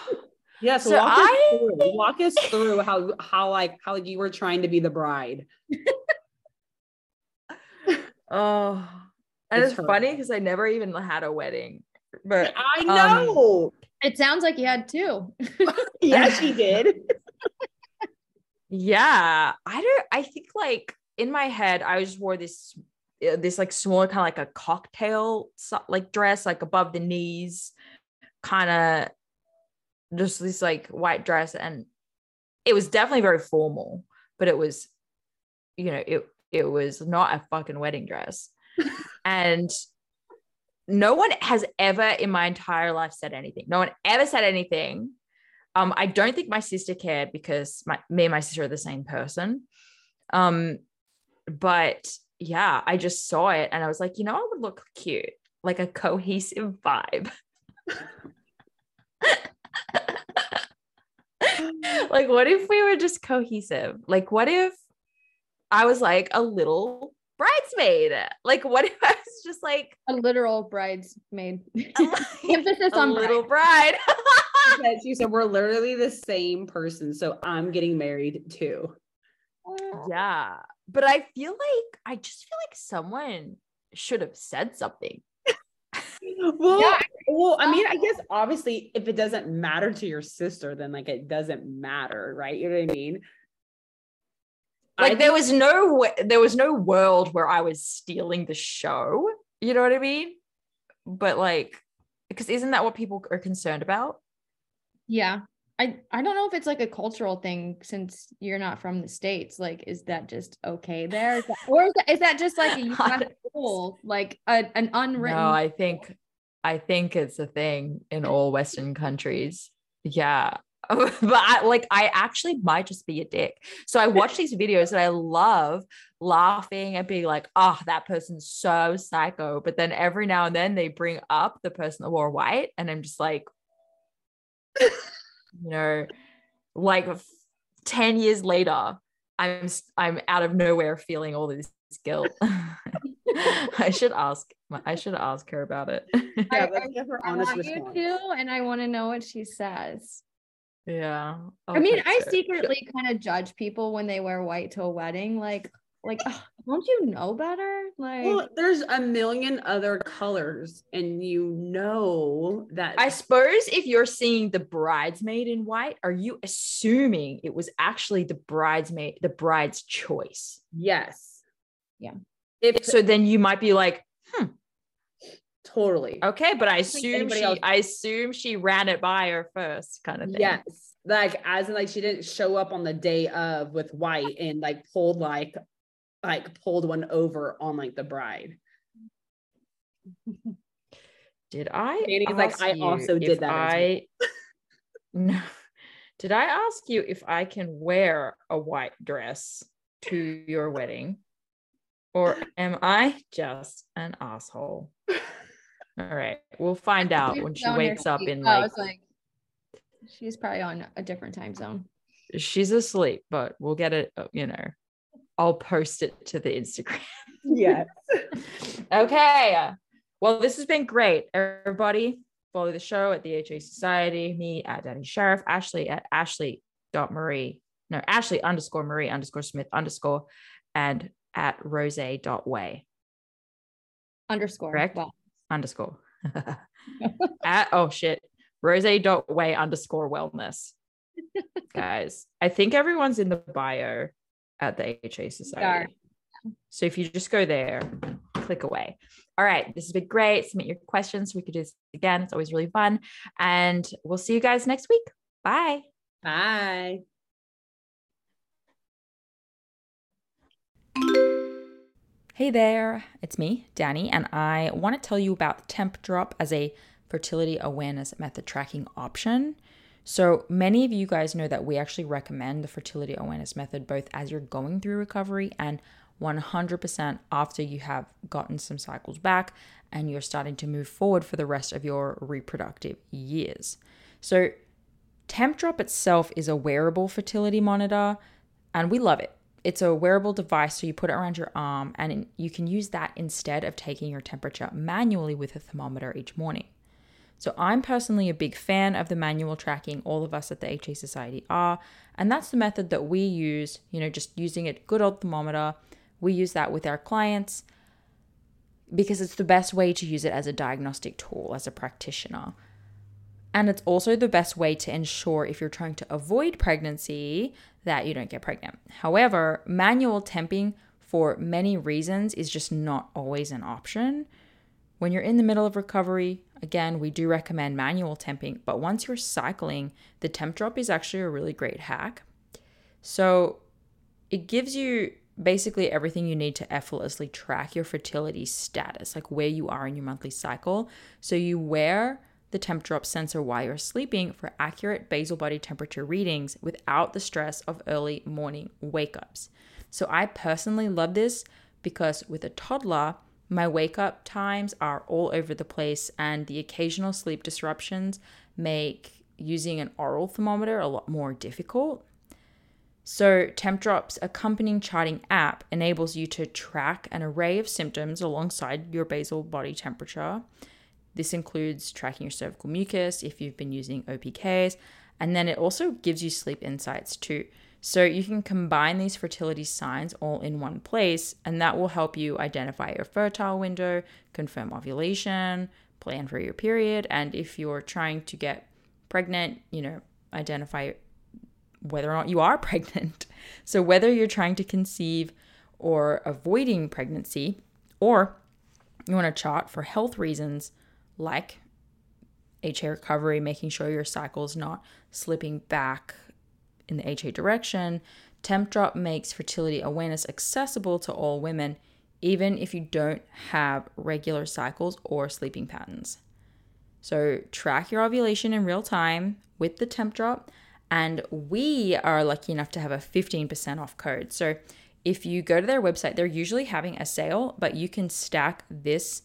yeah. So, so walk, I... us through, walk us through how how like how you were trying to be the bride. oh, and it's, it's funny because I never even had a wedding. But I know. Um, it sounds like you had two. yeah, she did. Yeah, I don't. I think like in my head, I just wore this uh, this like smaller kind of like a cocktail like dress, like above the knees, kind of just this like white dress, and it was definitely very formal. but it was, you know, it it was not a fucking wedding dress. and no one has ever in my entire life said anything. No one ever said anything. Um, I don't think my sister cared because my me and my sister are the same person. Um, but yeah, I just saw it and I was like, you know, I would look cute, like a cohesive vibe. like, what if we were just cohesive? Like, what if I was like a little bridesmaid? Like, what if I was just like a literal bridesmaid? Emphasis on little bride. bride. she said, We're literally the same person. So I'm getting married too. Yeah. But I feel like, I just feel like someone should have said something. well, yeah. well, I mean, I guess obviously if it doesn't matter to your sister, then like it doesn't matter, right? You know what I mean? Like I there was no there was no world where I was stealing the show. You know what I mean? But like, because isn't that what people are concerned about? Yeah. I, I don't know if it's like a cultural thing since you're not from the states. Like, is that just okay there, is that, or is that, is that just like a rule, like a, an unwritten? No, I think I think it's a thing in all Western countries. Yeah, but I, like I actually might just be a dick. So I watch these videos and I love laughing and being like, "Oh, that person's so psycho." But then every now and then they bring up the person that wore white, and I'm just like you know, like 10 years later, I'm I'm out of nowhere feeling all this guilt. I should ask I should ask her about it. Yeah, let's get her honest response. You too, and I want to know what she says. Yeah. I'll i mean, I secretly kind of judge people when they wear white to a wedding. Like, like ugh, don't you know better? Like well, there's a million other colors and you know that i suppose if you're seeing the bridesmaid in white are you assuming it was actually the bridesmaid the bride's choice? Yes. Yeah. If so then you might be like hmm. Totally. Okay but i assume she else- i assume she ran it by her first kind of thing. Yes. Like as in like she didn't show up on the day of with white and like pulled like like pulled one over on like the bride. Did I? Dani's like, I also did that. I no. Did I ask you if I can wear a white dress to your wedding? Or am I just an asshole? All right. We'll find out when she wakes up in like, like she's probably on a different time zone. She's asleep, but we'll get it, uh, you know, I'll post it to the Instagram. yes. okay. Well, this has been great. Everybody follow the show at the HA Society, me at Dani Sheriff, Ashley at Ashley.Marie, no, Ashley underscore Marie underscore Smith underscore, and at Rose dot way. Underscore. Correct? Well. Underscore. at, oh shit. Rose dot way underscore wellness. Guys, I think everyone's in the bio at the HA Society. So if you just go there, click away. All right, this has been great. Submit your questions. We could do this again. It's always really fun. And we'll see you guys next week. Bye. Bye. Hey there, it's me, Dani, and I want to tell you about Tempdrop as a fertility awareness method tracking option. So, many of you guys know that we actually recommend the fertility awareness method both as you're going through recovery and 100% after you have gotten some cycles back and you're starting to move forward for the rest of your reproductive years. So, Tempdrop itself is a wearable fertility monitor and we love it. It's a wearable device, so you put it around your arm and you can use that instead of taking your temperature manually with a thermometer each morning. So I'm personally a big fan of the manual tracking. All of us at the HA Society are. And that's the method that we use, you know, just using a good old thermometer. We use that with our clients because it's the best way to use it as a diagnostic tool as a practitioner. And it's also the best way to ensure if you're trying to avoid pregnancy that you don't get pregnant. However, manual temping for many reasons is just not always an option. When you're in the middle of recovery, again, we do recommend manual temping, but once you're cycling, the Tempdrop is actually a really great hack. So, it gives you basically everything you need to effortlessly track your fertility status, like where you are in your monthly cycle. So you wear the Tempdrop sensor while you're sleeping for accurate basal body temperature readings without the stress of early morning wake ups. So I personally love this because with a toddler, my wake up times are all over the place, and the occasional sleep disruptions make using an oral thermometer a lot more difficult. So, TempDrop's accompanying charting app enables you to track an array of symptoms alongside your basal body temperature. This includes tracking your cervical mucus if you've been using OPKs, and then it also gives you sleep insights too. So, you can combine these fertility signs all in one place, and that will help you identify your fertile window, confirm ovulation, plan for your period, and if you're trying to get pregnant, you know, identify whether or not you are pregnant. So, whether you're trying to conceive or avoiding pregnancy, or you want to chart for health reasons like HA recovery, making sure your cycle is not slipping back in the HA direction, TempDrop makes fertility awareness accessible to all women, even if you don't have regular cycles or sleeping patterns. So, track your ovulation in real time with the TempDrop and we are lucky enough to have a 15% off code. So if you go to their website, they're usually having a sale, but you can stack this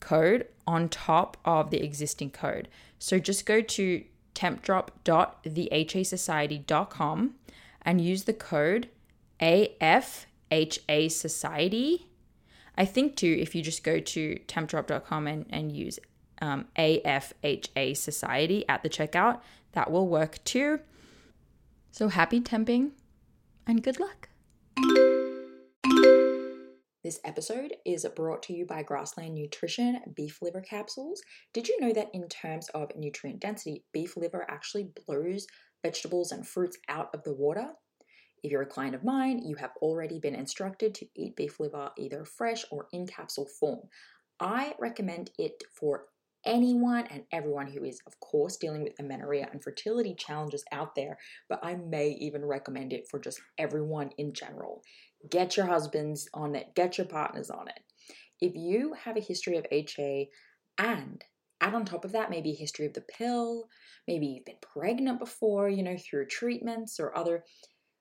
code on top of the existing code. So just go to tempdrop.thehasociety.com and use the code AFHA Society. I think too, if you just go to tempdrop.com and, and use um, AFHA Society at the checkout, that will work too. So happy temping and good luck. This episode is brought to you by Grassland Nutrition beef liver capsules. Did you know that in terms of nutrient density, beef liver actually blows vegetables and fruits out of the water? If you're a client of mine, you have already been instructed to eat beef liver either fresh or in capsule form. I recommend it for anyone and everyone who is, of course, dealing with amenorrhea and fertility challenges out there, but I may even recommend it for just everyone in general. Get your husbands on it, get your partners on it. If you have a history of HA and add on top of that maybe a history of the pill, maybe you've been pregnant before, you know, through treatments or other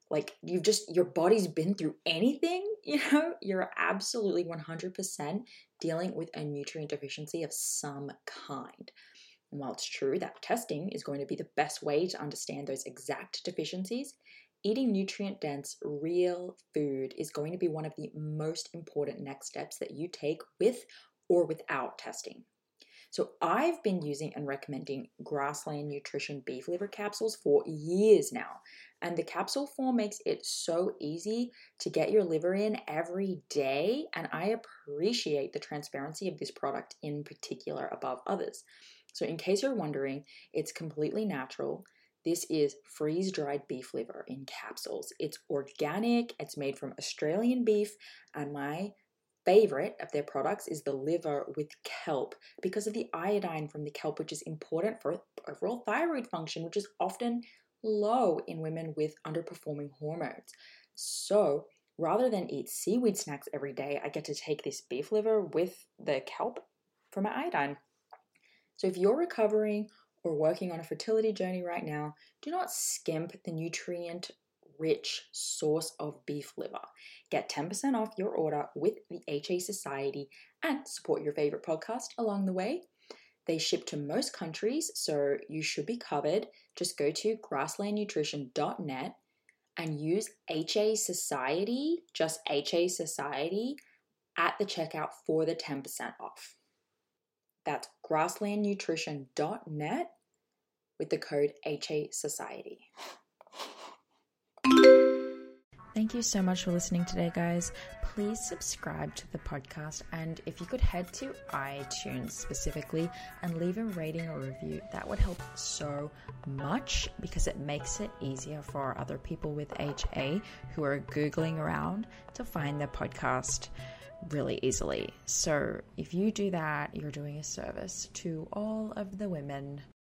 like you've just your body's been through anything you know you're absolutely 100% dealing with a nutrient deficiency of some kind and while it's true that testing is going to be the best way to understand those exact deficiencies eating nutrient dense real food is going to be one of the most important next steps that you take with or without testing so I've been using and recommending Grassland Nutrition beef liver capsules for years now. And the capsule form makes it so easy to get your liver in every day. And I appreciate the transparency of this product in particular above others. So, in case you're wondering, it's completely natural. This is freeze dried beef liver in capsules. It's organic, it's made from Australian beef, and my favorite of their products is the liver with kelp because of the iodine from the kelp, which is important for overall thyroid function, which is often low in women with underperforming hormones. So rather than eat seaweed snacks every day, I get to take this beef liver with the kelp for my iodine. So if you're recovering or working on a fertility journey right now, do not skimp the nutrient rich source of beef liver. Get 10% off your order with the HA Society and support your favorite podcast along the way. They ship to most countries, so you should be covered. Just go to grasslandnutrition.net and use HA Society, just HA Society, at the checkout for the 10% off. That's grasslandnutrition.net with the code HA Society. Thank you so much for listening today, guys. Please subscribe to the podcast, and if you could head to iTunes specifically and leave a rating or review, that would help so much because it makes it easier for other people with HA who are Googling around to find the podcast really easily. So if you do that, you're doing a service to all of the women